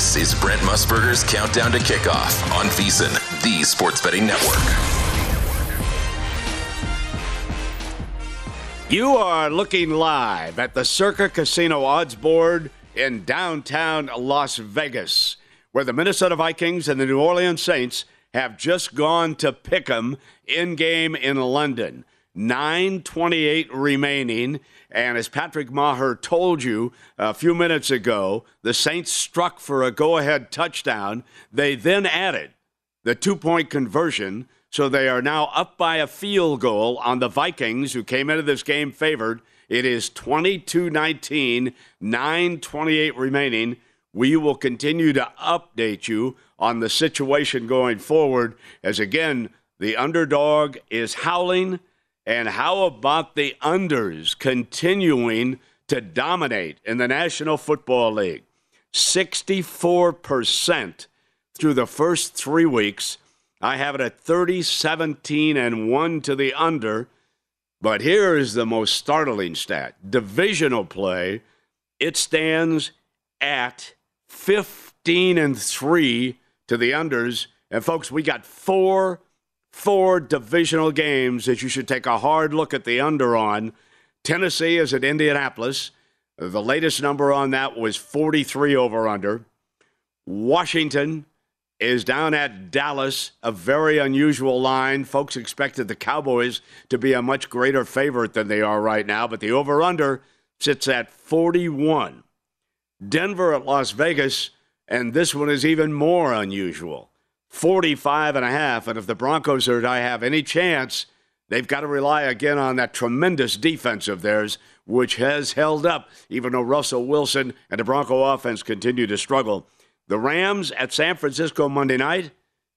This is Brent Musburger's Countdown to Kickoff on VSiN, the Sports Betting Network. You are looking live at the Circa Casino Odds Board in downtown Las Vegas, where the Minnesota Vikings and the New Orleans Saints have just gone to pick 'em in game in London. 928 remaining. And as Patrick Maher told you a few minutes ago, the Saints struck for a go ahead touchdown. They then added the two point conversion so they are now up by a field goal on the Vikings, who came into this game favored. It is 22 19, 928 remaining. We will continue to update you on the situation going forward as, again, the underdog is howling. And how about the unders continuing to dominate in the National Football League? 64% through the first three weeks. I have it at 30, 17, and 1 to the under. But here is the most startling stat divisional play, it stands at 15 and 3 to the unders. And folks, we got four, four divisional games that you should take a hard look at the under on. Tennessee is at Indianapolis. The latest number on that was 43 over under. Washington is down at Dallas, a very unusual line. Folks expected the Cowboys to be a much greater favorite than they are right now, but the over under sits at 41. Denver at Las Vegas, and this one is even more unusual 45 and a half. And if the Broncos are to have any chance, they've got to rely again on that tremendous defense of theirs, which has held up, even though Russell Wilson and the Bronco offense continue to struggle. The Rams at San Francisco Monday night.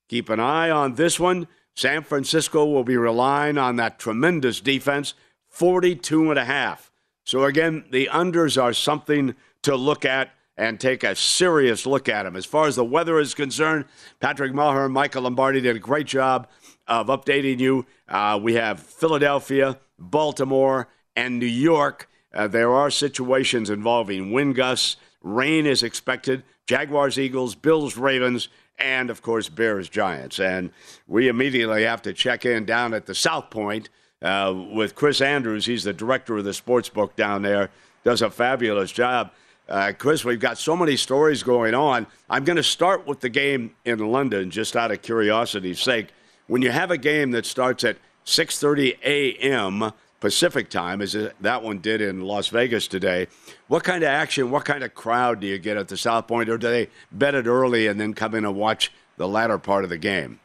Keep an eye on this one. San Francisco will be relying on that tremendous defense, 42 and a half. So again, the unders are something to look at and take a serious look at them. As far as the weather is concerned, Patrick Maher and Michael Lombardi did a great job of updating you. Uh, we have Philadelphia, Baltimore, and New York. Uh, there are situations involving wind gusts. Rain is expected. Jaguars, Eagles, Bills, Ravens, and of course Bears, Giants. And we immediately have to check in down at the South Point uh, with Chris Andrews. He's the director of the sports book down there. Does a fabulous job. Uh, Chris, we've got so many stories going on. I'm going to start with the game in London, just out of curiosity's sake. When you have a game that starts at 6:30 a.m. Pacific time, as that one did in Las Vegas today. What kind of action, what kind of crowd do you get at the South Point, or do they bet it early and then come in and watch the latter part of the game?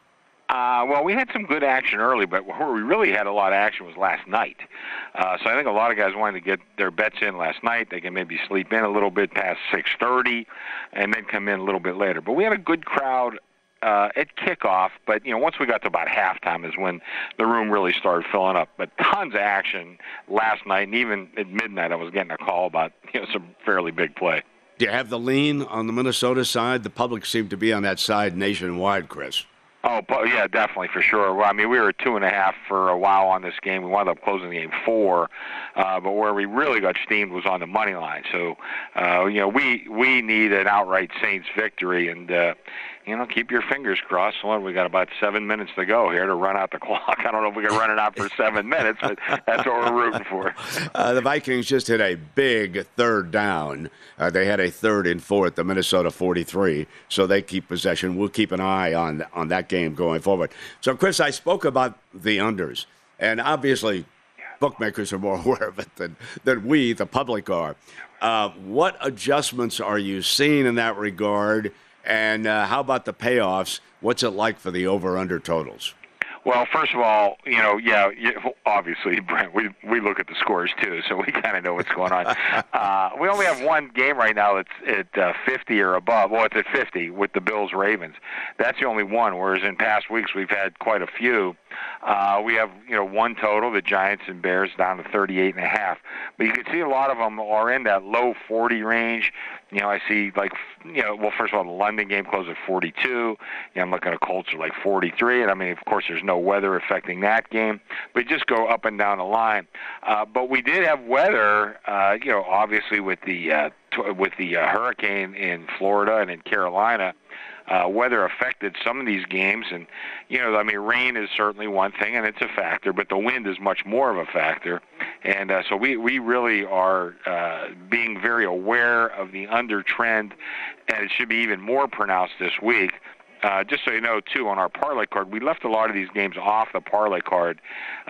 Uh, well, we had some good action early, but where we really had a lot of action was last night. Uh, so I think a lot of guys wanted to get their bets in last night. They can maybe sleep in a little bit past 6:30, and then come in a little bit later. But we had a good crowd uh, at kickoff, but you know once we got to about halftime is when the room really started filling up. But tons of action last night, and even at midnight, I was getting a call about you know some fairly big play. Do you have the lean on the Minnesota side? The public seemed to be on that side nationwide, Chris. Oh, but yeah, definitely for sure. Well, I mean, we were two and a half for a while on this game. We wound up closing the game four, uh, but where we really got steamed was on the money line. So, uh, you know, we we need an outright Saints victory, and uh, you know, keep your fingers crossed. Well, we got about seven minutes to go here to run out the clock. I don't know if we can run it out for seven minutes, but that's what we're rooting for. Uh, the Vikings just hit a big third down. Uh, they had a third and four at the Minnesota 43, so they keep possession. We'll keep an eye on on that game going forward. So, Chris, I spoke about the unders, and obviously, bookmakers are more aware of it than than we, the public, are. Uh, what adjustments are you seeing in that regard? And uh, how about the payoffs? What's it like for the over under totals? Well, first of all, you know, yeah, obviously, Brent, we we look at the scores too, so we kind of know what's going on. uh, we only have one game right now that's at uh, 50 or above. Well, it's at 50 with the Bills Ravens. That's the only one. Whereas in past weeks we've had quite a few. Uh, we have you know one total, the Giants and Bears down to 38 and a half. But you can see a lot of them are in that low 40 range. You know, I see like you know, well, first of all, the London game closed at 42. You know, I'm looking at Colts are like 43, and I mean, of course, there's no weather affecting that game, but just go up and down the line. Uh, but we did have weather, uh, you know, obviously with the uh, with the uh, hurricane in Florida and in Carolina weather affected some of these games. And, you know, I mean, rain is certainly one thing, and it's a factor, but the wind is much more of a factor. And uh, so we, we really are uh, being very aware of the under trend, and it should be even more pronounced this week. Uh, just so you know, too, on our parlay card, we left a lot of these games off the parlay card,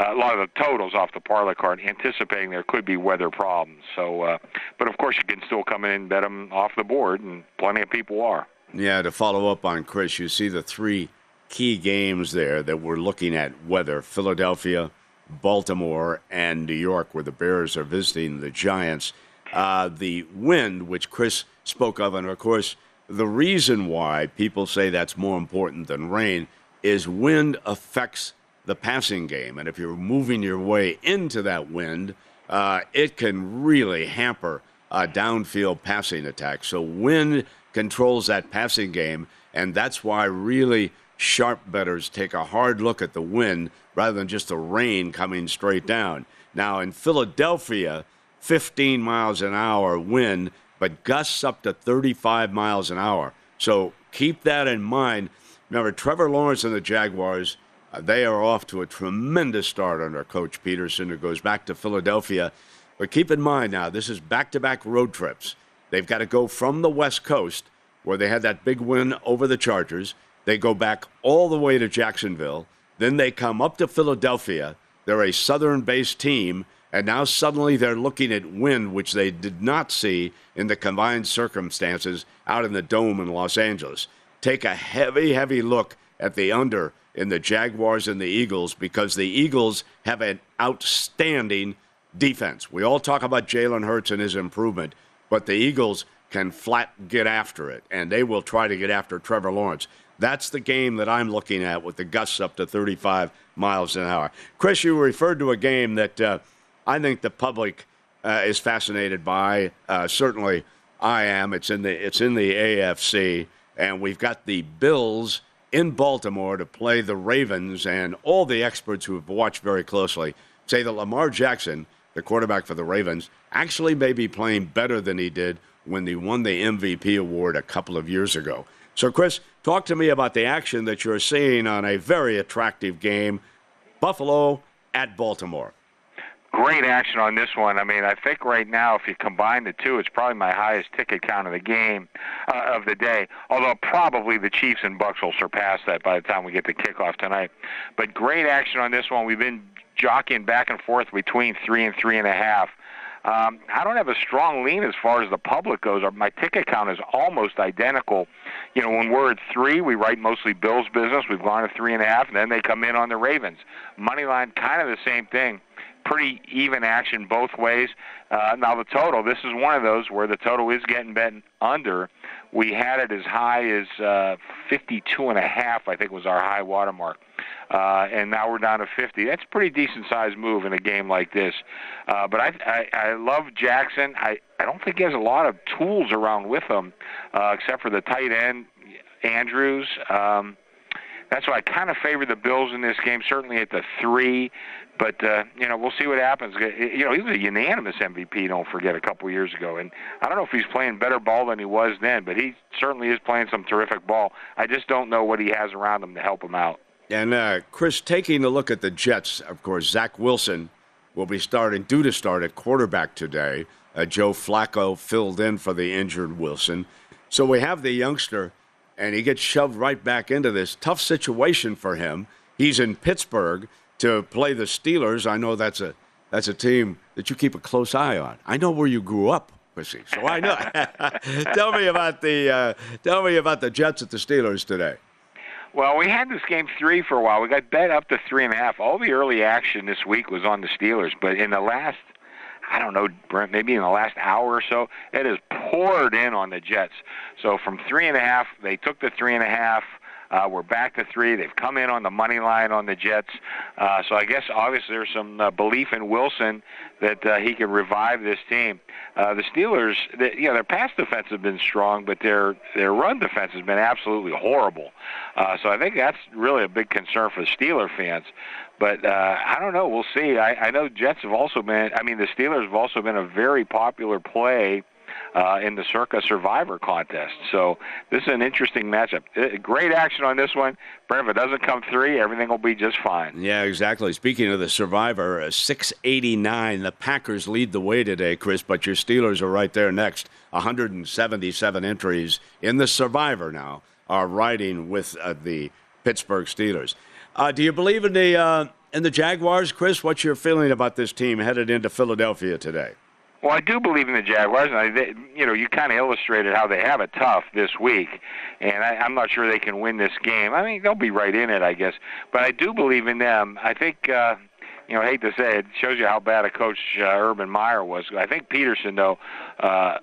uh, a lot of the totals off the parlay card, anticipating there could be weather problems. So, uh, but of course, you can still come in and bet them off the board, and plenty of people are. Yeah, to follow up on Chris, you see the three key games there that we're looking at whether Philadelphia, Baltimore, and New York, where the Bears are visiting the Giants. Uh, the wind, which Chris spoke of, and of course, the reason why people say that's more important than rain is wind affects the passing game. And if you're moving your way into that wind, uh, it can really hamper a downfield passing attack. So, wind controls that passing game, and that's why really sharp bettors take a hard look at the wind rather than just the rain coming straight down. Now, in Philadelphia, 15 miles an hour wind, but gusts up to 35 miles an hour. So keep that in mind. Remember, Trevor Lawrence and the Jaguars, uh, they are off to a tremendous start under Coach Pederson, who goes back to Philadelphia. But keep in mind now, this is back to back road trips. They've got to go from the West Coast, where they had that big win over the Chargers. They go back all the way to Jacksonville. Then they come up to Philadelphia. They're a southern based team. And now suddenly they're looking at wind, which they did not see in the combined circumstances out in the dome in Los Angeles. Take a heavy, heavy look at the under in the Jaguars and the Eagles because the Eagles have an outstanding defense. We all talk about Jalen Hurts and his improvement, but the Eagles can flat get after it, and they will try to get after Trevor Lawrence. That's the game that I'm looking at with the gusts up to 35 miles an hour. Chris, you referred to a game that uh, I think the public uh, is fascinated by. Uh, certainly, I am. It's in the it's in the AFC, and we've got the Bills in Baltimore to play the Ravens, and all the experts who have watched very closely say that Lamar Jackson the quarterback for the Ravens, actually may be playing better than he did when he won the MVP award a couple of years ago. So, Chris, talk to me about the action that you're seeing on a very attractive game Buffalo at Baltimore. Great action on this one. I mean, I think right now, if you combine the two, it's probably my highest ticket count of the game uh, of the day. Although probably the Chiefs and Bucks will surpass that by the time we get to kickoff tonight. But great action on this one. We've been jockeying back and forth between three and three and a half. Um, I don't have a strong lean as far as the public goes. My ticket count is almost identical. You know, when we're at three, we write mostly Bills business. We've gone to three and a half, and then they come in on the Ravens. Money line, kind of the same thing. Pretty even action both ways. Uh, now the total, this is one of those where the total is getting bet under. We had it as high as uh, 52 and a half. I think was our high watermark uh, and now we're down to 50. That's a pretty decent sized move in a game like this. Uh, but I, I, I love Jackson. I, I don't think he has a lot of tools around with him, uh, except for the tight end Andrews. Um, that's why I kind of favor the Bills in this game, certainly at the three. But uh, you know, we'll see what happens. You know, he was a unanimous MVP. Don't forget, a couple years ago, and I don't know if he's playing better ball than he was then, but he certainly is playing some terrific ball. I just don't know what he has around him to help him out. And uh, Chris, taking a look at the Jets, of course, Zach Wilson will be starting, due to start at quarterback today. Uh, Joe Flacco filled in for the injured Wilson. So we have the youngster, and he gets shoved right back into this tough situation for him. He's in Pittsburgh to play the Steelers. I know that's a that's a team that you keep a close eye on. I know where you grew up, Chrissy, so I know. tell me about the uh, tell me about the Jets at the Steelers today. Well, we had this game three for a while. We got bet up to three and a half. All the early action this week was on the Steelers, but in the last, I don't know, Brent, maybe in the last hour or so, it has poured in on the Jets. So from three and a half, they took the three and a half. Uh, we're back to three. They've come in on the money line on the Jets. Uh, so I guess obviously there's some uh, belief in Wilson that uh, he can revive this team. Uh, the Steelers, they, you know, their pass defense has been strong, but their their run defense has been absolutely horrible. Uh, so I think that's really a big concern for the Steeler fans. But uh, I don't know. We'll see. I, I know Jets have also been. I mean, the Steelers have also been a very popular play uh, in the Circa Survivor contest. So this is an interesting matchup. Uh, great action on this one. But if it doesn't come three, everything will be just fine. Yeah, exactly. Speaking of the Survivor, uh, 689. The Packers lead the way today, Chris, but your Steelers are right there next. 177 entries in the Survivor now are riding with uh, the Pittsburgh Steelers. Uh, do you believe in the uh, in the Jaguars, Chris? What's your feeling about this team headed into Philadelphia today? Well, I do believe in the Jaguars, and I, they, you know, you kind of illustrated how they have it tough this week, and I, I'm not sure they can win this game. I mean, they'll be right in it, I guess, but I do believe in them. I think, uh, you know, I hate to say it, it shows you how bad a coach uh, Urban Meyer was. I think Pederson, though, uh,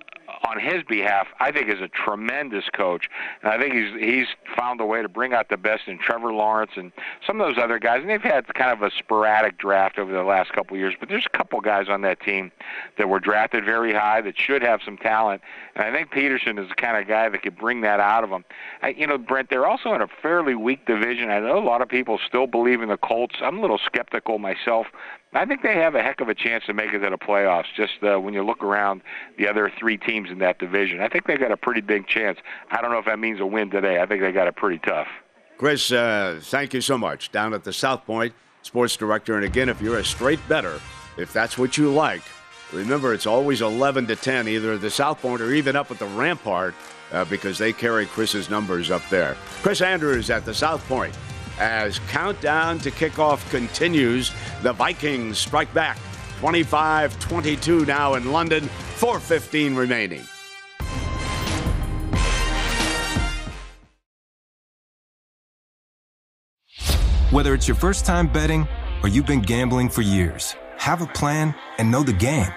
on his behalf, I think is a tremendous coach, and I think he's he's found a way to bring out the best in Trevor Lawrence and some of those other guys. And they've had kind of a sporadic draft over the last couple of years, but there's a couple guys on that team that were drafted very high that should have some talent, and I think Pederson is the kind of guy that could bring that out of them. I, you know, Brent, they're also in a fairly weak division. I know a lot of people still believe in the Colts. I'm a little skeptical myself I think they have a heck of a chance to make it to the playoffs. Just uh, when you look around the other three teams in that division, I think they've got a pretty big chance. I don't know if that means a win today. I think they got it pretty tough. Chris, uh, thank you so much. Down at the South Point, sports director. And again, if you're a straight better, if that's what you like, remember it's always 11 to 10, either at the South Point or even up at the Rampart, uh, because they carry Chris's numbers up there. Chris Andrews at the South Point as countdown to kickoff continues. The Vikings strike back 25 22 now in London, 4.15 remaining. Whether it's your first time betting or you've been gambling for years, have a plan and know the game.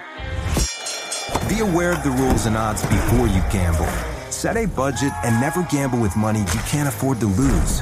Be aware of the rules and odds before you gamble. Set a budget and never gamble with money you can't afford to lose.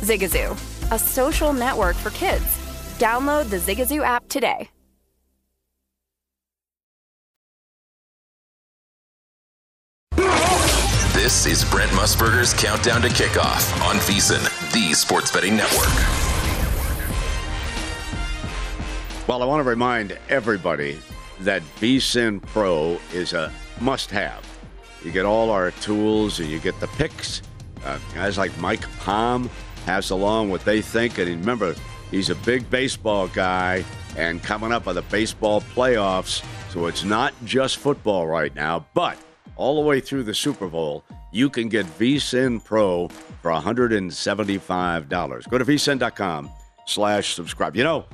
Zigazoo, a social network for kids. Download the Zigazoo app today. This is Brent Musburger's Countdown to Kickoff on VSIN, the Sports Betting Network. Well, I want to remind everybody that VSIN Pro is a must have. You get all our tools and you get the picks. Uh, guys like Mike Palm pass along what they think. And remember, he's a big baseball guy and coming up are the baseball playoffs. So it's not just football right now, but all the way through the Super Bowl, you can get VSIN Pro for $175. Go to vsin.com slash subscribe. You know,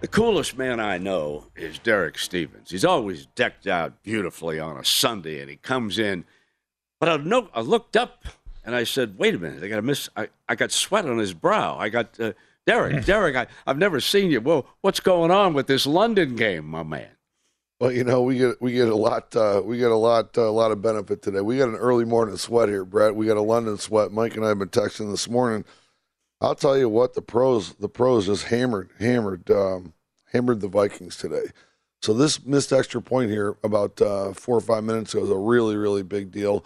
the coolest man I know is Derek Stevens. He's always decked out beautifully on a Sunday, and he comes in. But I, know, I looked up and I said, wait a minute, I got to miss. I, I got sweat on his brow. I got uh, Derek, Derek, I, I've never seen you. Well, what's going on with this London game, my man? Well, you know, we get we get a lot uh, we get a lot uh, a lot of benefit today. We got an early morning sweat here, Brett. We got a London sweat. Mike and I have been texting this morning. I'll tell you what, the pros the pros just hammered hammered um, hammered the Vikings today. So this missed extra point here about uh, four or five minutes ago was a really really big deal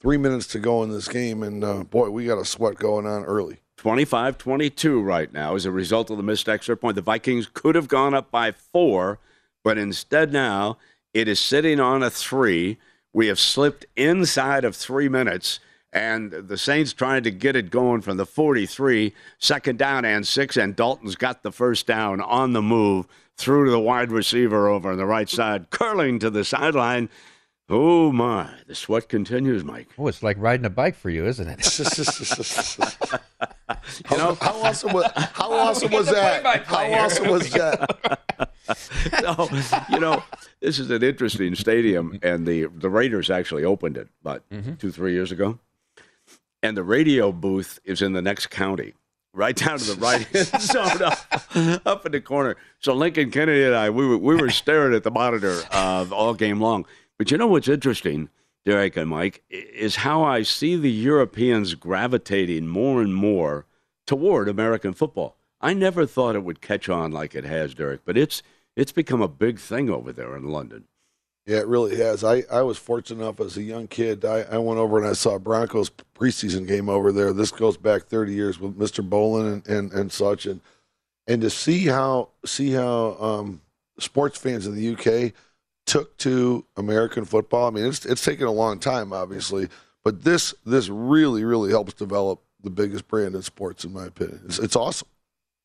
three minutes to go in this game, and uh, boy, we got a sweat going on early. 25 22 right now as a result of the missed extra point. The Vikings could have gone up by four, but instead now it is sitting on a three. We have slipped inside of three minutes, and the Saints trying to get it going from the 43, second down and six, and Dalton's got the first down on the move through to the wide receiver over on the right side, curling to the sideline. Oh my, the sweat continues, Mike. Oh, it's like riding a bike for you, isn't it? you know, how, awesome was how awesome was that? How awesome was that? so, you know, this is an interesting stadium, and the the Raiders actually opened it about mm-hmm. two three years ago, and the radio booth is in the next county. Right down to the right zone, up, up in the corner. So Lincoln Kennedy and I, we were we were staring at the monitor uh, all game long. But you know what's interesting, Derek and Mike, is how I see the Europeans gravitating more and more toward American football. I never thought it would catch on like it has, Derek, but it's it's become a big thing over there in London. Yeah, it really has. I, I was fortunate enough as a young kid. I, I went over and I saw Broncos preseason game over there. This goes back 30 years with Mr. Bowlen and, and, and such. And and to see how see how um, sports fans in the UK took to American football. I mean, it's it's taken a long time, obviously, but this this really really helps develop the biggest brand in sports, in my opinion. It's, it's awesome.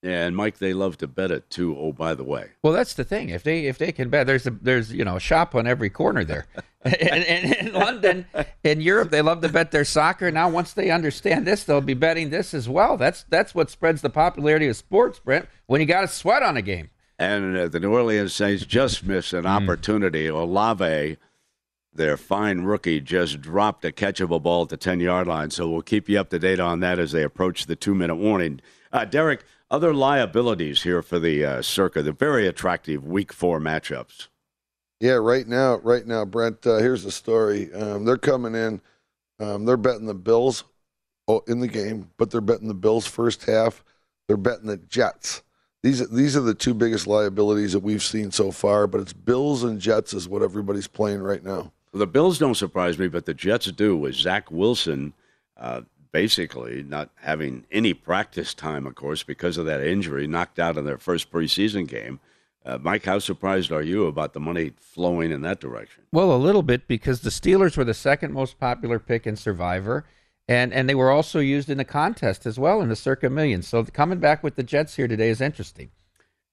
Yeah, and Mike, they love to bet it too. Oh, by the way. Well, that's the thing. If they if they can bet, there's a there's you know a shop on every corner there. and, and in London, in Europe, they love to bet their soccer. Now, once they understand this, they'll be betting this as well. That's that's what spreads the popularity of sports, Brent. When you got a sweat on a game. And uh, the New Orleans Saints just missed an mm. opportunity. Olave, their fine rookie, just dropped a catchable ball at the 10 yard line. So we'll keep you up to date on that as they approach the two minute warning. Uh, Derek, other liabilities here for the uh, Circa, the very attractive week four matchups. Yeah, right now, right now, Brent. Uh, here's the story. Um, they're coming in. Um, they're betting the Bills oh, in the game, but they're betting the Bills first half. They're betting the Jets. These these are the two biggest liabilities that we've seen so far. But it's Bills and Jets is what everybody's playing right now. The Bills don't surprise me, but the Jets do. With Zach Wilson, uh, basically not having any practice time, of course, because of that injury, knocked out in their first preseason game. Uh, Mike, how surprised are you about the money flowing in that direction? Well, a little bit because the Steelers were the second most popular pick in Survivor, and and they were also used in the contest as well in the Circa Millions. So coming back with the Jets here today is interesting.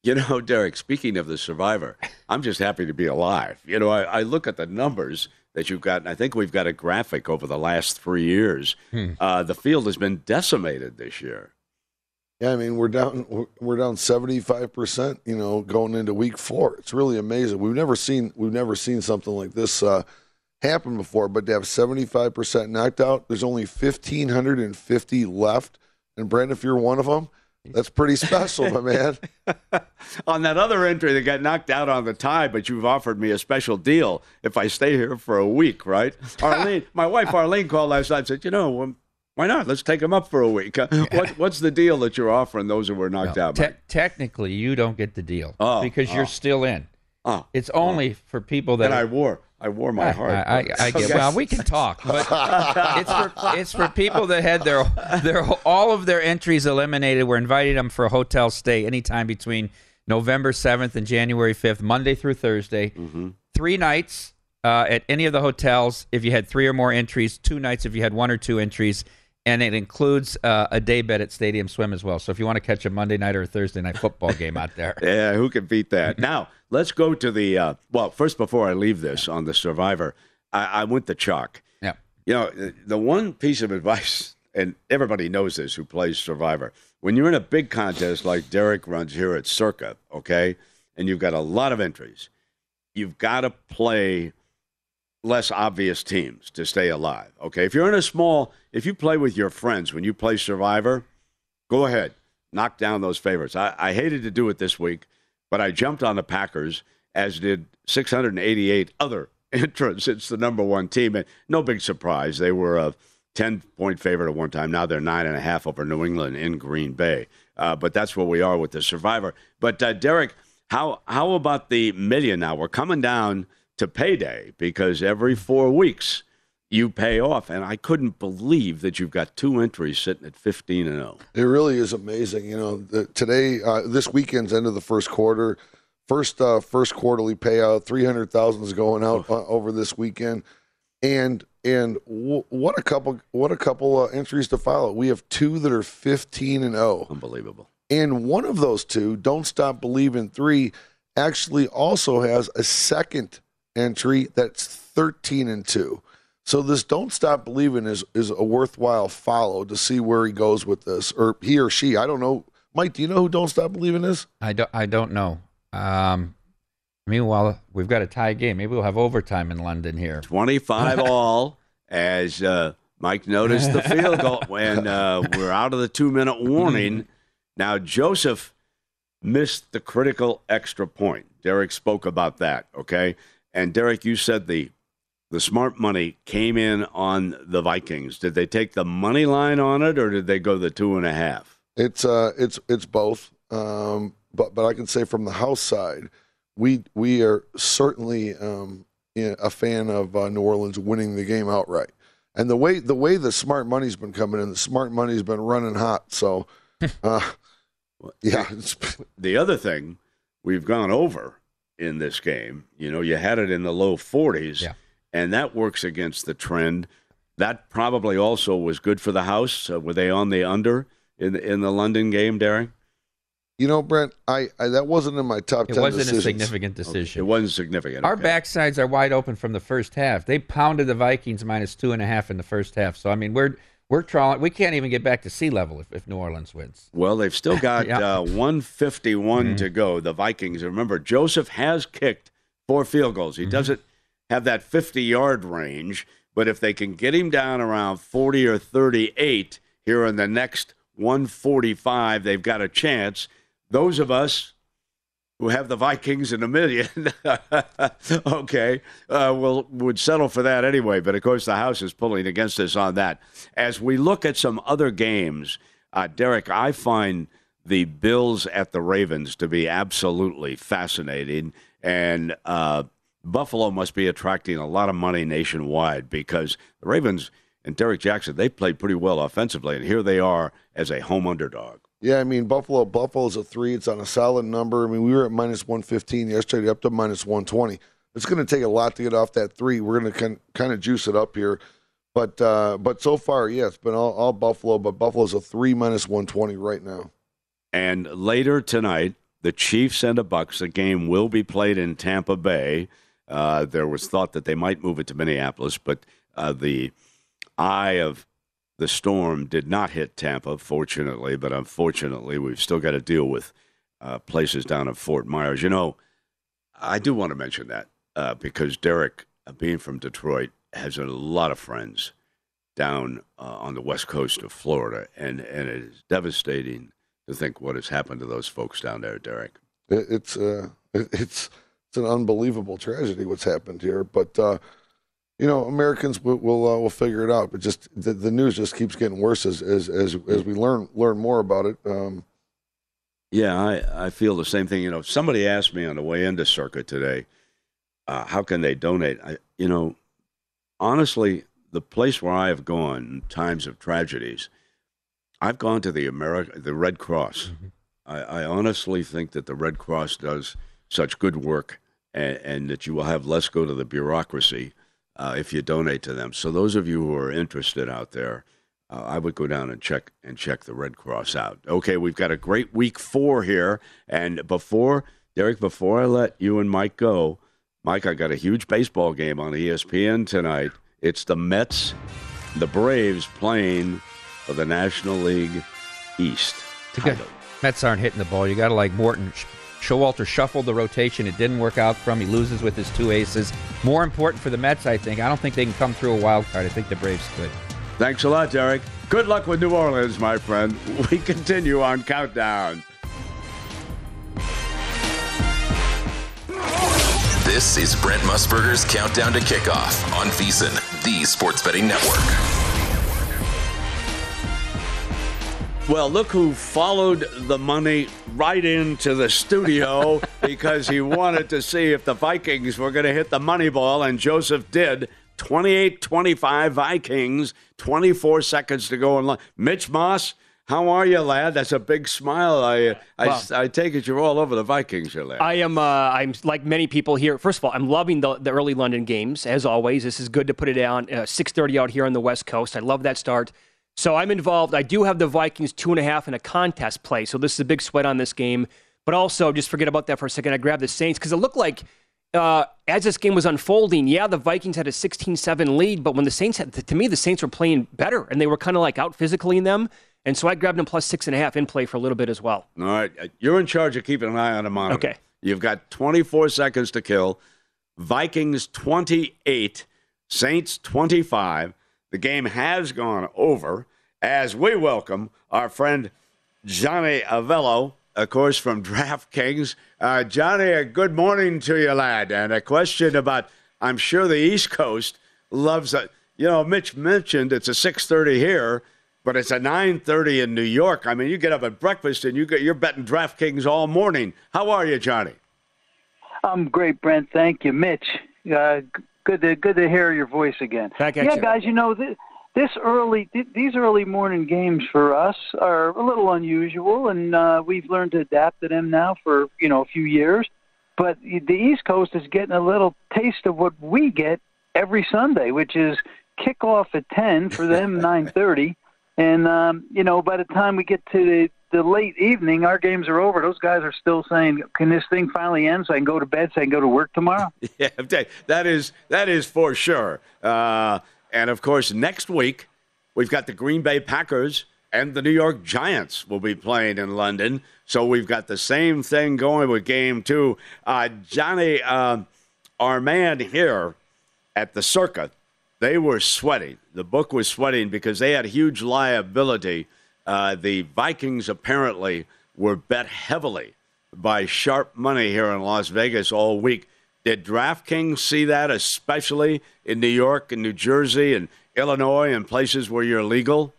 You know, Derek, speaking of the Survivor, I'm just happy to be alive. You know, I, I look at the numbers that you've got, and I think we've got a graphic over the last three years. Hmm. Uh, the field has been decimated this year. Yeah, I mean we're down we're- we're down seventy five percent. You know, going into week four, it's really amazing. We've never seen we've never seen something like this uh, happen before. But to have seventy five percent knocked out, there's only fifteen hundred and fifty left. And Brent, if you're one of them, that's pretty special, my man. on that other entry that got knocked out on the tie, but you've offered me a special deal if I stay here for a week, right? Arlene, my wife Arlene called last night and said, you know, um, why not? Let's take them up for a week. Uh, what, what's the deal that you're offering those who were knocked out? Te- technically, you don't get the deal Oh, because oh. you're still in. Oh, it's only for people that And I wore, I wore my heart. I, I, I get. Well, we can talk, but it's for it's for people that had their their all of their entries eliminated. We're inviting them for a hotel stay anytime between November seventh and January fifth, Monday through Thursday. Mm-hmm. Three nights uh, at any of the hotels. If you had three or more entries, two nights if you had one or two entries. And it includes uh, a day bet at Stadium Swim as well. So if you want to catch a Monday night or a Thursday night football game out there, Yeah, who can beat that? now, let's go to the, uh, well, first, before I leave this on the Survivor, I, I went the chalk. Yeah. You know, the- the one piece of advice, and everybody knows this who plays Survivor, when you're in a big contest like Derek runs here at Circa, okay, and you've got a lot of entries, you've got to play less obvious teams to stay alive. Okay, if you're in a small, if you play with your friends when you play Survivor, go ahead, knock down those favorites. I, I hated to do it this week, but I jumped on the Packers, as did 688 other entrants. It's the number one team, and no big surprise. They were a 10 point favorite at one time. Now they're nine and a half over New England in Green Bay. Uh, but that's where we are with the Survivor. But uh, Derek, how how about the million now? We're coming down to payday because every four weeks you pay off, and I couldn't believe that you've got two entries sitting at 15 and oh. 0. It really is amazing. You know, the, today, uh, this weekend's end of the first quarter, first uh, first quarterly payout, three hundred thousand is going out uh, over this weekend, and and w- what a couple what a couple uh, entries to follow. We have two that are fifteen and zero, unbelievable. And one of those two, don't stop believing three, actually also has a second entry that's thirteen and two. So this "Don't Stop Believing" is is a worthwhile follow to see where he goes with this, or he or she. I don't know. Mike, do you know who "Don't Stop Believing" is? I don't. I don't know. Um, meanwhile, we've got a tie game. Maybe we'll have overtime in London here. 25 all as uh, Mike noticed the field goal when uh, we're out of the two minute warning. Now, Joseph missed the critical extra point. Derek spoke about that, okay? And Derek, you said the the smart money came in on the Vikings. Did they take the money line on it or did they go the two and a half? It's uh, it's it's both. Um, but but I can say from the house side, we we are certainly um, a fan of uh, New Orleans winning the game outright. And the way the way the smart money's been coming in, the smart money's been running hot. So, uh, yeah, The other thing we've gone over in this game, you know, you had it in the low 40s, and that works against the trend. That probably also was good for the house. Uh, were they on the under in the, in the London game, Derek? you know, Brent, I, I that wasn't in my top It ten. wasn't a significant decision. It wasn't significant. Our okay. backsides are wide open from the first half. They pounded the Vikings minus two and a half in the first half. So I mean, we're we're trawling. We can't even get back to sea level if, if New Orleans wins. Well, they've still got Yeah. uh, 151 to go. The Vikings. Remember, Joseph has kicked four field goals. He doesn't have that 50 yard range, but if they can get him down around 40 or 38 here in the next 145, they've got a chance. Those of us who have the Vikings in a million, okay, uh, will would settle for that anyway. But of course, the House is pulling against us on that. As we look at some other games, uh, Derek, I find the Bills at the Ravens to be absolutely fascinating, and uh, Buffalo must be attracting a lot of money nationwide because the Ravens and Derek Jackson they played pretty well offensively, and here they are as a home underdog. Yeah, I mean Buffalo. Buffalo's a three. It's on a solid number. I mean, we were at minus one fifteen yesterday, up to minus one twenty. It's going to take a lot to get off that three. We're going to kind of juice it up here, but uh, but so far, yeah, it's been all, all Buffalo. But Buffalo's a three minus one twenty right now. And later tonight, the Chiefs and the Bucks. The game will be played in Tampa Bay. Uh, there was thought that they might move it to Minneapolis, but uh, the eye of the storm did not hit Tampa, fortunately, but unfortunately, we've still got to deal with uh, places down in Fort Myers. You know, I do want to mention that uh, because Derek, uh, being from Detroit, has a lot of friends down uh, on the west coast of Florida, and, and it is devastating to think what has happened to those folks down there, Derek. It's uh, it's it's an unbelievable tragedy what's happened here, but uh, you know, Americans will will, uh, will figure it out. But just the, the, news just keeps getting worse as as as, as we learn learn more about it. Um, yeah, I, I feel the same thing. You know, somebody asked me on the way into Circa today, uh, how can they donate? I, you know, honestly, the place where I have gone in times of tragedies, I've gone to the America, the Red Cross. Mm-hmm. I, I honestly think that the Red Cross does such good work, and, and that you will have less go to the bureaucracy uh, if you donate to them. So those of you who are interested out there, uh, I would go down and check and check the Red Cross out. Okay, we've got a great week four here, and before Derek, before I let you and Mike go, Mike, I got a huge baseball game on ESPN tonight. It's the Mets, the Braves playing for the National League East. Title. Mets aren't hitting the ball. You got to like Morton Showalter shuffled the rotation. It didn't work out for him. He loses with his two aces. More important for the Mets, I think. I don't think they can come through a wild card. I think the Braves could. Thanks a lot, Derek. Good luck with New Orleans, my friend. We continue on Countdown. This is Brent Musburger's Countdown to Kickoff on VSiN, the Sports Betting Network. Well, look who followed the money right into the studio because he wanted to see if the Vikings were going to hit the money ball, and Joseph did. 28 25 Vikings, 24 seconds to go in line. Mitch Moss, how are you, lad? That's a big smile. I I, well, I take it you're all over the Vikings, you lad. I am. Uh, I'm like many people here. First of all, I'm loving the, the early London games as always. This is good to put it down. Uh, 6:30 out here on the West Coast. I love that start. So I'm involved. I do have the Vikings two and a half in a contest play. So this is a big sweat on this game. But also, just forget about that for a second. I grabbed the Saints because it looked like uh, as this game was unfolding, yeah, the Vikings had a 16 7 lead. But when the Saints had, to me, the Saints were playing better and they were kind of like out physically in them. And so I grabbed them plus six and a half in play for a little bit as well. All right. You're in charge of keeping an eye on them. Okay. You've got 24 seconds to kill. Vikings 28, Saints 25. The game has gone over as we welcome our friend Johnny Avello, of course, from DraftKings. Uh, Johnny, good morning to you, lad. And a question about, I'm sure the East Coast loves it. You know, Mitch mentioned it's a 6:30 here, but it's a 9:30 in New York. I mean, you get up at breakfast and you get you're betting DraftKings all morning. How are you, Johnny? I'm great, Brent. Thank you, Mitch. Uh, good to good to hear your voice again. Back yeah, you. guys. You know this, this early these early morning games for us are a little unusual, and uh, we've learned to adapt to them now for you know a few years. But the East Coast is getting a little taste of what we get every Sunday, which is kickoff at ten for them, nine thirty, and um, you know by the time we get to the the late evening, our games are over. Those guys are still saying, "Can this thing finally end so I can go to bed, so I can go to work tomorrow?" Yeah, that is that is for sure. Uh, and of course, next week, we've got the Green Bay Packers and the New York Giants will be playing in London. So we've got the same thing going with game two. Uh, Johnny, uh, our man here at the Circa, they were sweating. The book was sweating because they had huge liability. Uh, the Vikings apparently were bet heavily by sharp money here in Las Vegas all week. Did DraftKings see that, especially in New York and New Jersey and Illinois and places where you're legal?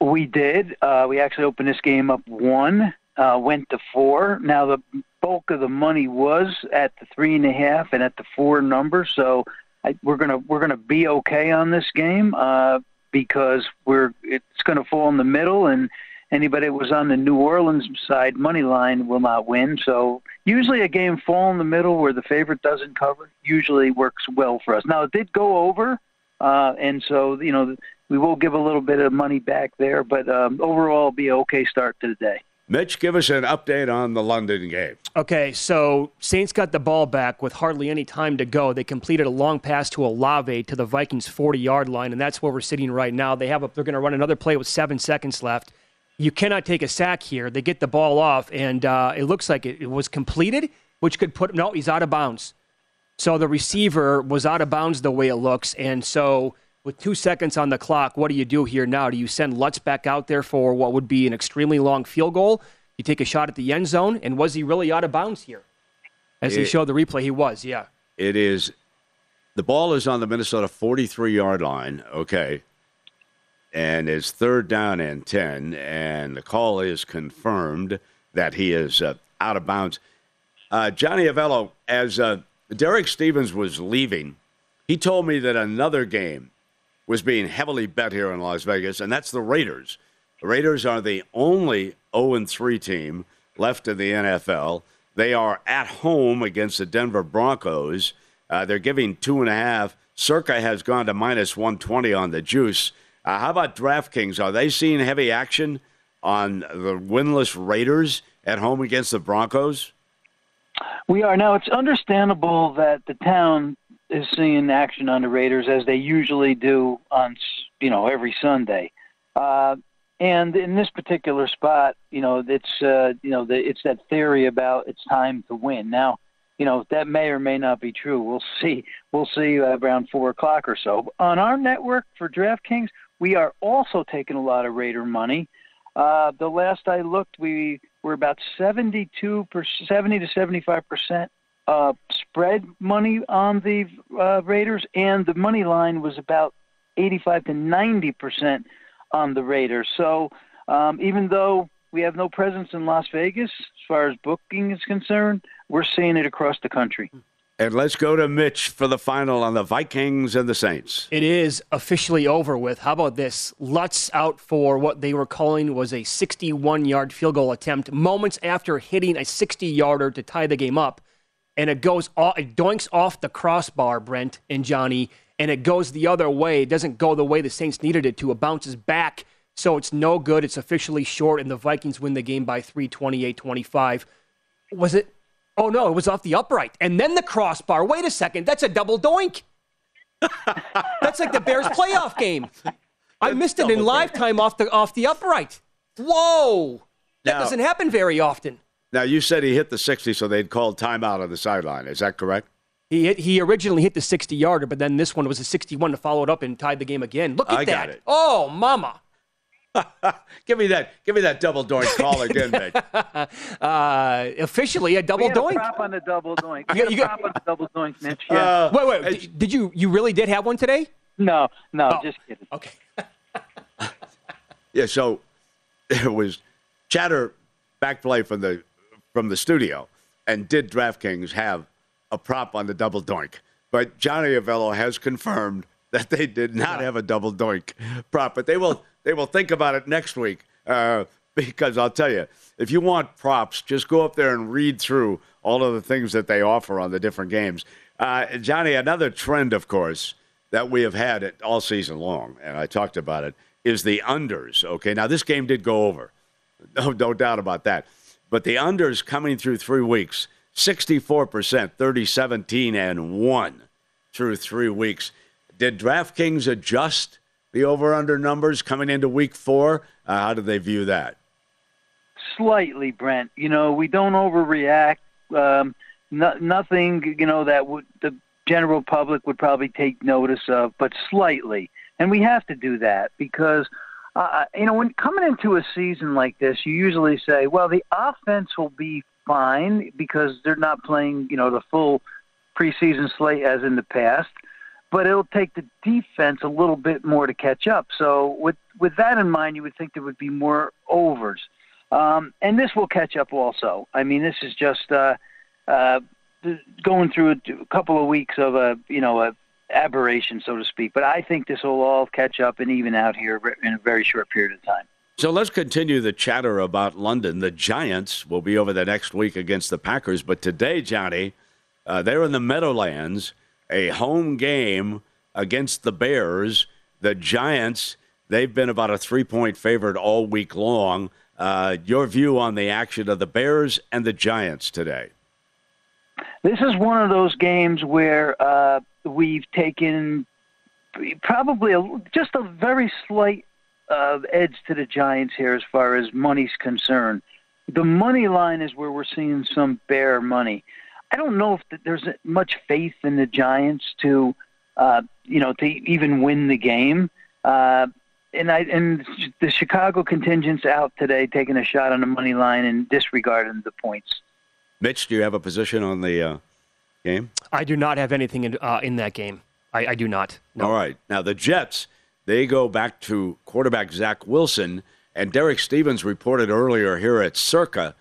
We did. Uh, we actually opened this game up one, uh, went to four. Now the bulk of the money was at the three and a half and at the four number. So I, we're gonna we're gonna be okay on this game uh, because we're it's gonna fall in the middle and anybody that was on the New Orleans side money line will not win. So usually a game fall in the middle where the favorite doesn't cover usually works well for us. Now it did go over, uh, and so you know we will give a little bit of money back there, but um, overall be an okay start to the day. Mitch, give us an update on the London game. Okay, so Saints got the ball back with hardly any time to go. They completed a long pass to Olave to the Vikings 40-yard line, and that's where we're sitting right now. They have a, they're going to run another play with seven seconds left. You cannot take a sack here. They get the ball off, and uh, it looks like it, it was completed, which could put no, he's out of bounds. So the receiver was out of bounds the way it looks, and so with two seconds on the clock, what do you do here now? Do you send Lutz back out there for what would be an extremely long field goal? You take a shot at the end zone, and was he really out of bounds here? As It- they showed the replay, he was, yeah. It is the ball is on the Minnesota 43 yard line, okay, and it's third down and 10, and the call is confirmed that he is uh, out of bounds. Uh, Johnny Avello, as uh, Derek Stevens was leaving, he told me that another game was being heavily bet here in Las Vegas, and that's the Raiders. The Raiders are the only 0 3 team left in the NFL. They are at home against the Denver Broncos. Uh, they're giving two and a half. Circa has gone to minus 120 on the juice. Uh, how about DraftKings? Are they seeing heavy action on the winless Raiders at home against the Broncos? We are now. It's understandable that the town is seeing action on the Raiders as they usually do on you know every Sunday. Uh, and in this particular spot, you know, it's uh, you know, the, it's that theory about it's time to win. Now, you know, that may or may not be true. We'll see. We'll see around four o'clock or so. On our network for DraftKings, we are also taking a lot of Raider money. Uh, the last I looked, we were about 72 per, 70 to 75 percent uh, spread money on the uh, Raiders, and the money line was about 85 to 90 percent on the Raiders. So um, even though we have no presence in Las Vegas as far as booking is concerned, we're seeing it across the country. And let's go to Mitch for the final on the Vikings and the Saints. It is officially over with. How about this? Lutz out for what they were calling was a 61 yard field goal attempt moments after hitting a 60 yarder to tie the game up. And it goes off, it doinks off the crossbar, Brent and Johnny, and it goes the other way. It doesn't go the way the Saints needed it to. It bounces back, so it's no good. It's officially short, and the Vikings win the game by 3 28 25. Was it? Oh, no, it was off the upright. And then the crossbar. Wait a second. That's a double doink. That's like the Bears playoff game. I missed it in live time off the off the upright. Whoa. That Now- doesn't happen very often. Now, you said he hit the 60, so they'd called timeout on the sideline. Is that correct? He hit, he originally hit the 60 yarder, but then this one was a 61 to follow it up and tied the game again. Look at I that. got it. Oh, mama. Give me that. Give me that double doink call again, Mitch. Uh, officially a double we got doink. A prop on the double doink. You We got- got a prop on the double doink, Mitch. Uh, Yeah. wait, wait. Did, did you you really did have one today? no, no, Oh. just kidding. Okay. Yeah, so it was chatter back play from the from the studio, and did DraftKings have a prop on the double doink? But Johnny Avello has confirmed that they did not have a double doink prop, but they will they will think about it next week. Uh, because I'll tell you, if you want props, just go up there and read through all of the things that they offer on the different games. Uh, Johnny, another trend, of course, that we have had it all season long, and I talked about it, is the unders. Okay, now this game did go over, no, no doubt about that. But the unders coming through three weeks, 64%, 30, 17, and 1 through three weeks. Did DraftKings adjust the over under numbers coming into week four? Uh, how do they view that? Slightly, Brent. You know, we don't overreact. Um, no, nothing, you know, that would the general public would probably take notice of, but slightly. And we have to do that because, uh, you know, when coming into a season like this, you usually say, well, the offense will be fine because they're not playing, you know, the full preseason slate as in the past. But it'll take the defense a little bit more to catch up. So with with that in mind, you would think there would be more overs, um, and this will catch up also. I mean, this is just uh, uh, going through a, couple of weeks of a you know a aberration, so to speak. But I think this will all catch up and even out here in a very short period of time. So let's continue the chatter about London. The Giants will be over the next week against the Packers, but today, Johnny, uh, they're in the Meadowlands, a home game against the Bears. The Giants, they've been about a three point favorite all week long. Uh, your view on the action of the Bears and the Giants today? This is one of those games where uh, we've taken probably a, just a very slight uh, edge to the Giants here as far as money's concerned. The money line is where we're seeing some bear money. I don't know if there's much faith in the Giants to, uh, you know, to even win the game. Uh, and I and the Chicago contingent's out today, taking a shot on the money line and disregarding the points. Mitch, do you have a position on the uh, game? I do not have anything in uh, in that game. I, I do not. No. All right. Now the Jets, they go back to quarterback Zach Wilson, and Derek Stevens reported earlier here at Circa,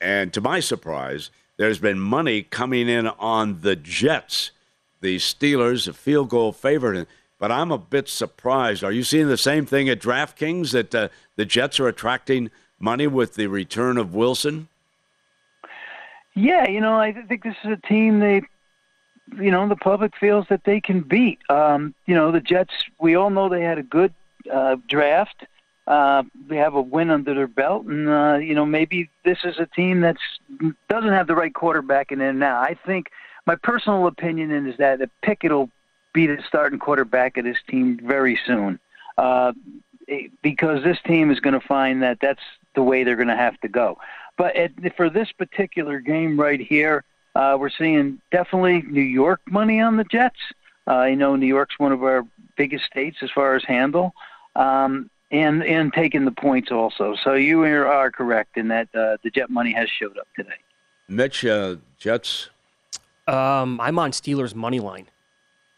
and to my surprise, there's been money coming in on the Jets. The Steelers, a field goal favorite, but I'm a bit surprised. Are you seeing the same thing at DraftKings that uh, the Jets are attracting money with the return of Wilson? Yeah, you know, I think this is a team they, you know, the public feels that they can beat. Um, you know, the Jets. We all know they had a good uh, draft. Uh, they have a win under their belt, and uh, you know, maybe this is a team that's doesn't have the right quarterback in there now. I think my personal opinion is that Pickett will be the starting quarterback of this team very soon. Uh, because this team is going to find that that's the way they're going to have to go. But at, for this particular game right here, uh, we're seeing definitely New York money on the Jets. Uh, you know, New York's one of our biggest states as far as handle, um, and and taking the points also. So you are correct in that uh, the Jet money has showed up today. Mitch, uh, Jets. Um, I'm on Steelers money line.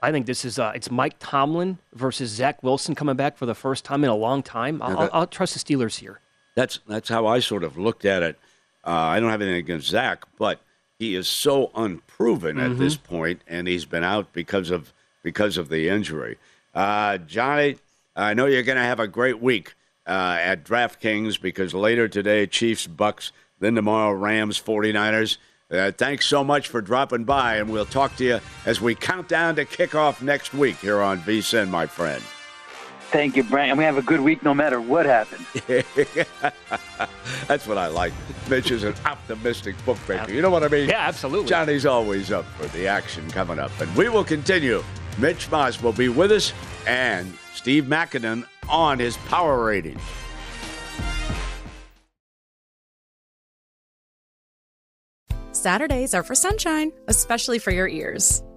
I think this is uh, it's Mike Tomlin versus Zach Wilson coming back for the first time in a long time. I'll, that, I'll, I'll trust the Steelers here. That's that's how I sort of looked at it. Uh, I don't have anything against Zach, but he is so unproven mm-hmm. at this point, and he's been out because of because of the injury. Uh, Johnny, I know you're going to have a great week uh, at DraftKings because later today, Chiefs, Bucks, then tomorrow, Rams, 49ers. Uh, thanks so much for dropping by, and we'll talk to you as we count down to kickoff next week here on VSIN, my friend. Thank you, Brent. And we have a good week no matter what happens. That's what I like. Mitch is an optimistic bookmaker. You know what I mean? Yeah, absolutely. Johnny's always up for the action coming up. And we will continue. Mitch Moss will be with us and Steve Makinen on his power rating. Saturdays are for sunshine, especially for your ears.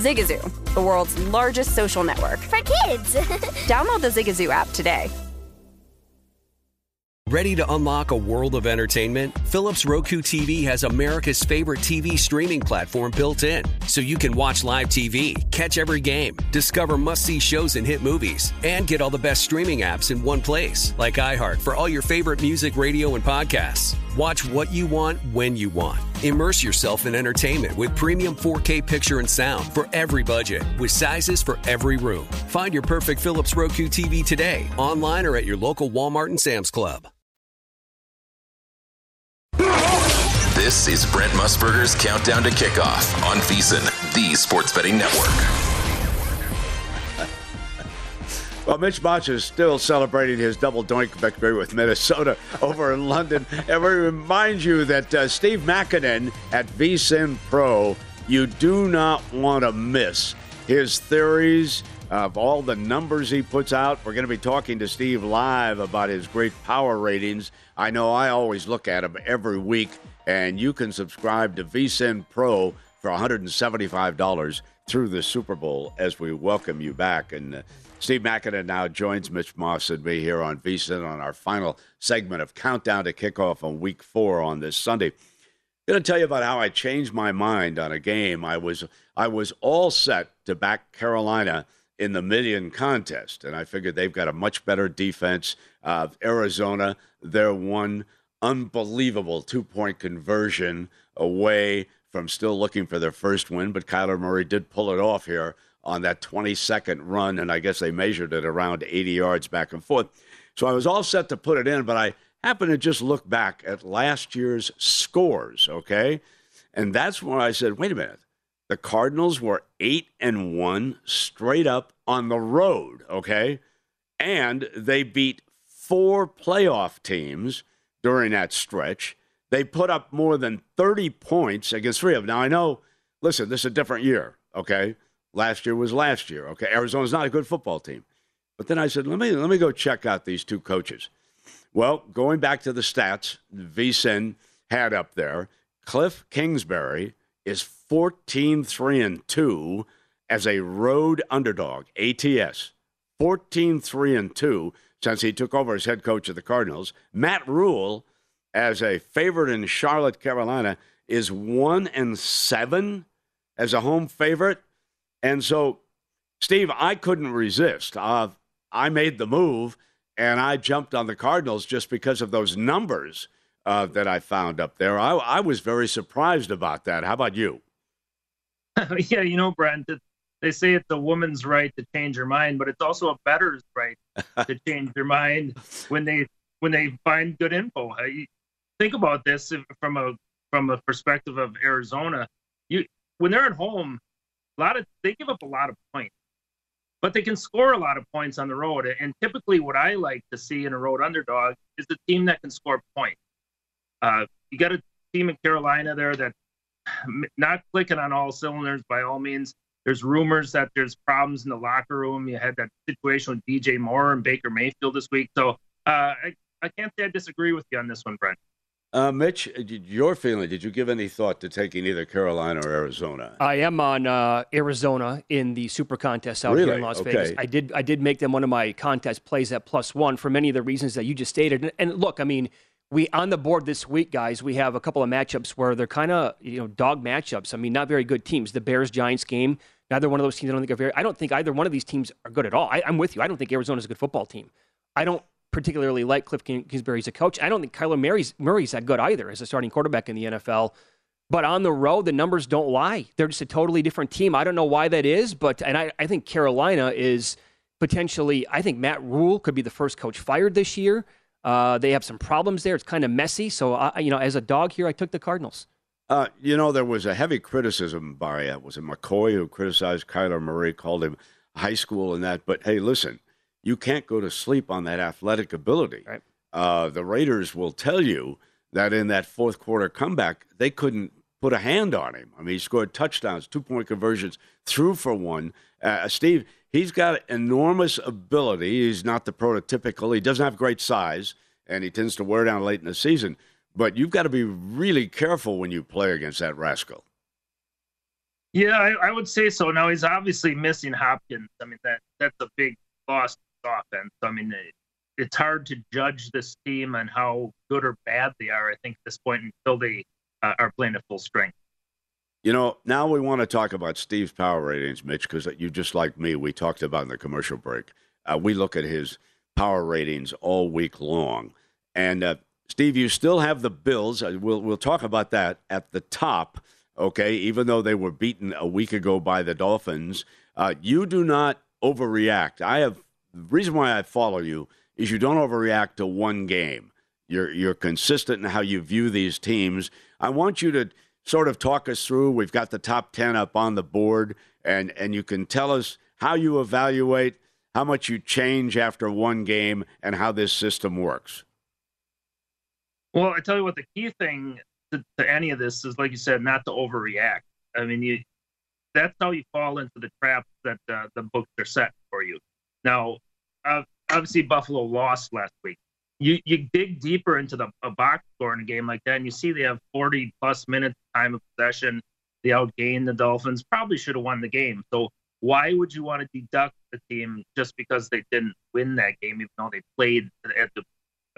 Zigazoo, the world's largest social network. For kids. Download the Zigazoo app today. Ready to unlock a world of entertainment? Philips Roku TV has America's favorite TV streaming platform built in, so you can watch live TV, catch every game, discover must see shows and hit movies, and get all the best streaming apps in one place, like iHeart for all your favorite music, radio, and podcasts. Watch what you want when you want. Immerse yourself in entertainment with premium 4K picture and sound for every budget, with sizes for every room. Find your perfect Philips Roku TV today, online or at your local Walmart and Sam's Club. This is Brent Musburger's Countdown to Kickoff on VSIN, the Sports Betting Network. Well, Mitch Mach is still celebrating his double doink victory with Minnesota over in London. And we remind you that uh, Steve Makinen at VSIN Pro, you do not want to miss his theories of all the numbers he puts out. We're going to be talking to Steve live about his great power ratings. I know I always look at them every week, and you can subscribe to VSIN Pro for $175 through the Super Bowl as we welcome you back. And uh, Steve Makinen now joins Mitch Moss and me here on VSIN on our final segment of Countdown to Kickoff on Week Four on this Sunday. going to tell you about how I changed my mind on a game. I was I was all set to back Carolina in the million contest, and I figured they've got a much better defense. Uh, Arizona, they're one unbelievable two point conversion away from still looking for their first win, but Kyler Murray did pull it off here on that 22nd run, and I guess they measured it around 80 yards back and forth. So I was all set to put it in, but I happened to just look back at last year's scores, okay? And that's when I said, wait a minute. The Cardinals were 8 and 1 straight up on the road, okay? And they beat four playoff teams during that stretch. They put up more than 30 points against three of them. Now, I know, listen, this is a different year, okay? Last year was last year, okay? Arizona's not a good football team. But then I said, let me, let me go check out these two coaches. Well, going back to the stats, VSIN had up there, Cliff Kingsbury is 14 3 and 2 as a road underdog, ATS. 14 3 and 2 since he took over as head coach of the Cardinals. Matt Rhule as a favorite in Charlotte, Carolina, is 1 and 7 as a home favorite. And so, Steve, I couldn't resist. Uh, I made the move and I jumped on the Cardinals just because of those numbers uh, that I found up there. I, I was very surprised about that. How about you? yeah, you know, Brent, they say it's a woman's right to change her mind, but it's also a bettor's right to change their mind when they when they find good info. think about this from a from a perspective of Arizona. You when they're at home, a lot of they give up a lot of points, but they can score a lot of points on the road. And typically, what I like to see in a road underdog is the team that can score points. Uh, you got a team in Carolina there that not clicking on all cylinders by all means. There's rumors that there's problems in the locker room. You had that situation with DJ Moore and Baker Mayfield this week. So uh, I, I can't say I disagree with you on this one, Brent. Uh, Mitch, your feeling, did you give any thought to taking either Carolina or Arizona? I am on uh, Arizona in the Super Contest out really? here in Las okay. Vegas. I did I did make them one of my contest plays at plus one for many of the reasons that you just stated. And, and look, I mean, we on the board this week, guys. We have a couple of matchups where they're kind of you know dog matchups. I mean, not very good teams. The Bears Giants game. Neither one of those teams I don't think are very. I don't think either one of these teams are good at all. I, I'm with you. I don't think Arizona's a good football team. I don't particularly like Cliff Kingsbury as a coach. I don't think Kyler Murray's, Murray's that good either as a starting quarterback in the NFL. But on the road, the numbers don't lie. They're just a totally different team. I don't know why that is, but and I, I think Carolina is potentially. I think Matt Rhule could be the first coach fired this year. Uh, they have some problems there. It's kind of messy. So, I, you know, as a dog here, I took the Cardinals. Uh, you know, there was a heavy criticism by, uh, was it McCoy who criticized Kyler Murray, called him high school and that. But hey, listen, you can't go to sleep on that athletic ability. Right. Uh, the Raiders will tell you that in that fourth quarter comeback, they couldn't put a hand on him. I mean, he scored touchdowns, two point conversions, threw for one. Uh, Steve, he's got enormous ability. He's not the prototypical, he doesn't have great size, and he tends to wear down late in the season. But you've got to be really careful when you play against that rascal. Yeah, I, I would say so. Now he's obviously missing Hopkins. I mean that that's a big loss offense. I mean it, it's hard to judge this team and how good or bad they are. I think at this point until they uh, are playing at full strength. You know, now we want to talk about Steve's power ratings, Mitch, because you just like me, we talked about in the commercial break. Uh, we look at his power ratings all week long, and uh, Steve, you still have the Bills. Uh, we'll we'll talk about that at the top. Okay, even though they were beaten a week ago by the Dolphins, uh, you do not overreact. I have the reason why I follow you is you don't overreact to one game. You're you're consistent in how you view these teams. I want you to sort of talk us through. We've got the top 10 up on the board, and, and you can tell us how you evaluate, how much you change after one game, and how this system works. Well, I tell you what, the key thing to, to any of this is, like you said, not to overreact. I mean, you that's how you fall into the trap that uh, the books are set for you. Now, uh, obviously, Buffalo lost last week you you dig deeper into the a box score in a game like that, and you see they have 40 plus minutes time of possession. They outgained the Dolphins. Probably should have won the game. So why would you want to deduct the team just because they didn't win that game, even though they played at the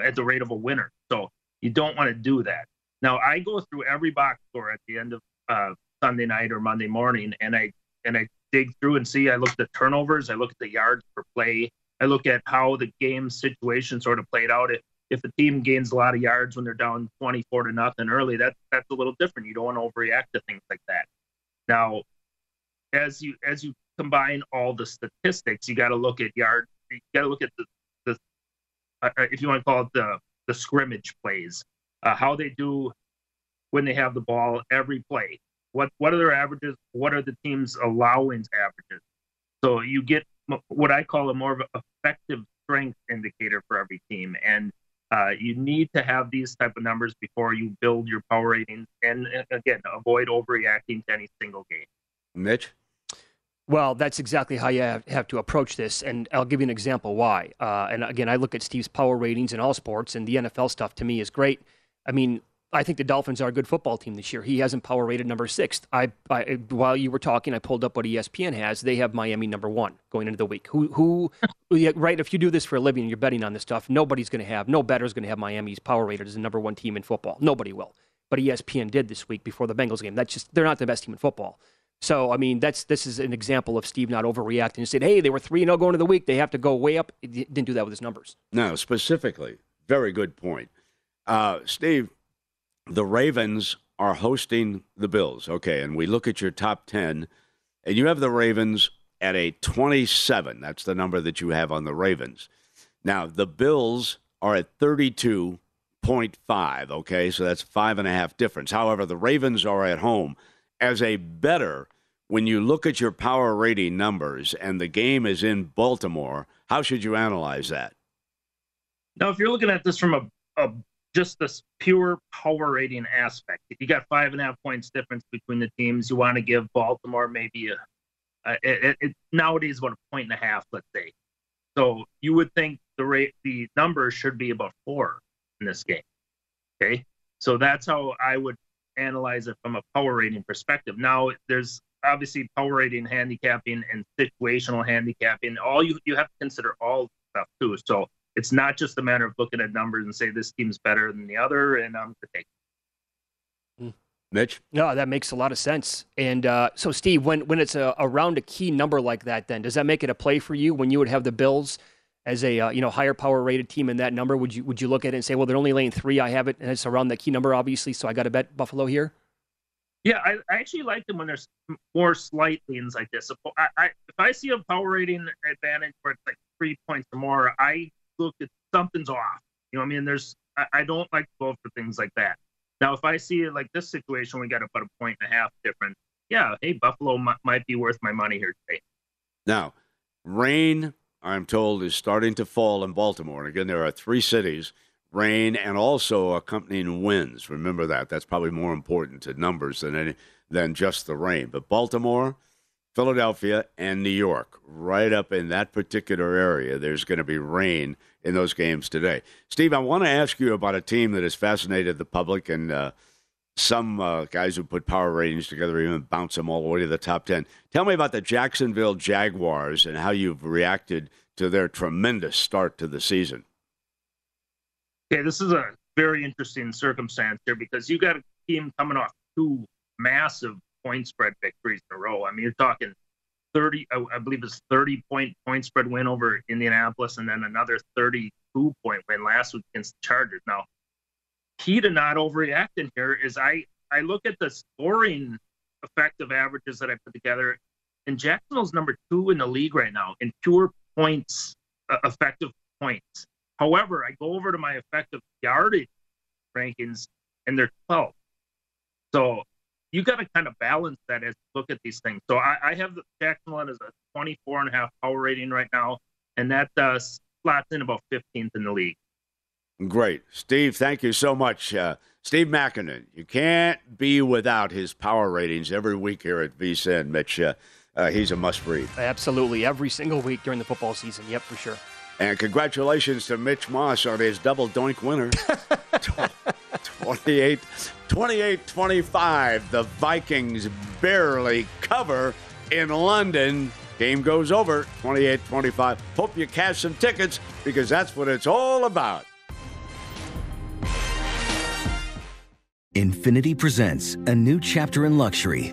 at the rate of a winner? So you don't want to do that. Now I go through every box score at the end of uh, Sunday night or Monday morning, and I and I dig through and see. I look at turnovers. I look at the yards per play. I look at how the game situation sort of played out. If if the team gains a lot of yards when they're down 24 to nothing early, that's that's a little different. You don't want to overreact to things like that. Now, as you as you combine all the statistics, you got to look at yards. You got to look at the the uh, uh, if you want to call it the the scrimmage plays, uh, how they do when they have the ball every play. What what are their averages? What are the team's allowance averages? So you get what I call a more of an effective strength indicator for every team. And uh, you need to have these type of numbers before you build your power ratings. And again, avoid overreacting to any single game. Mitch? Well, that's exactly how you have, to approach this, and I'll give you an example why. Uh, and again, I look at Steve's power ratings in all sports, and the NFL stuff to me is great. I mean, I think the Dolphins are a good football team this year. He hasn't power rated number six. I, I, while you were talking, I pulled up what ESPN has. They have Miami number one going into the week. Who who right? If you do this for a living and you're betting on this stuff, nobody's going to have no bettor's going to have Miami's power rated as the number one team in football. Nobody will. But ESPN did this week before the Bengals game. That's just they're not the best team in football. So I mean, that's this is an example of Steve not overreacting He said, "Hey, they were three and zero oh going to the week. They have to go way up." He didn't do that with his numbers. No, specifically, very good point, uh, Steve the Ravens are hosting the Bills. Okay, and we look at your top 10, and you have the Ravens at a 27. That's the number that you have on the Ravens. Now, the Bills are at 32.5. Okay, so that's five and a half difference. However, the Ravens are at home as a better. When you look at your power rating numbers and the game is in Baltimore, how should you analyze that? Now, if you're looking at this from a, a just this pure power rating aspect. If you got five and a half points difference between the teams, you want to give Baltimore maybe a, a it, it, nowadays about a point and a half, let's say. So you would think the rate, the number should be about four in this game. Okay, so that's how I would analyze it from a power rating perspective. Now there's obviously power rating, handicapping, and situational handicapping. All you you have to consider all stuff too. So it's not just a matter of looking at numbers and say this team's better than the other, and I'm going to take. Mitch? No, that makes a lot of sense. And uh, so, Steve, when when it's a, around a key number like that, then does that make it a play for you when you would have the Bills as a uh, you know higher power rated team in that number? Would you would you look at it and say, well, they're only laying three, I have it, and it's around that key number, obviously, so I got to bet Buffalo here. Yeah, I, I, actually like them when there's more slight leans like this. If I, I, if I see a power rating advantage where it's like three points or more, I look at something's off. You know, I mean, there's I, I don't like to vote for things like that. Now, if I see it like this situation, we got about a point and a half difference. Yeah, hey, Buffalo m- might be worth my money here today. Now, rain, I'm told, is starting to fall in Baltimore. And again, there are three cities rain and also accompanying winds. Remember that. That's probably more important to numbers than any, than just the rain. But Baltimore, Philadelphia, and New York, right up in that particular area, there's going to be rain in those games today. Steve, I want to ask you about a team that has fascinated the public and uh, some uh, guys who put power ratings together even bounce them all the way to the top 10. Tell me about the Jacksonville Jaguars and how you've reacted to their tremendous start to the season. Okay, this is a very interesting circumstance here because you got a team coming off two massive point spread victories in a row. I mean, you're talking 30, I believe it's 30 point point spread win over Indianapolis, and then another 32 point win last week against the Chargers. Now, key to not overreacting here is I I look at the scoring effective averages that I put together, and Jacksonville's number two in the league right now in pure points, uh, effective points. However, I go over to my effective yardage rankings, and they're 12. So you got to kind of balance that as you look at these things. So I, I have the Jacksonville as a 24 and a half power rating right now, and that uh, slots in about 15th in the league. Great. Steve, thank you so much. Uh, Steve Makinen, you can't be without his power ratings every week here at VSIN, Mitch. Uh, uh, he's a must read. Absolutely. Every single week during the football season. Yep, for sure. And congratulations to Mitch Moss on his double doink winner. 28 28 25. The Vikings barely cover in London. Game goes over 28 25. Hope you cash some tickets because that's what it's all about. Infiniti presents a new chapter in luxury,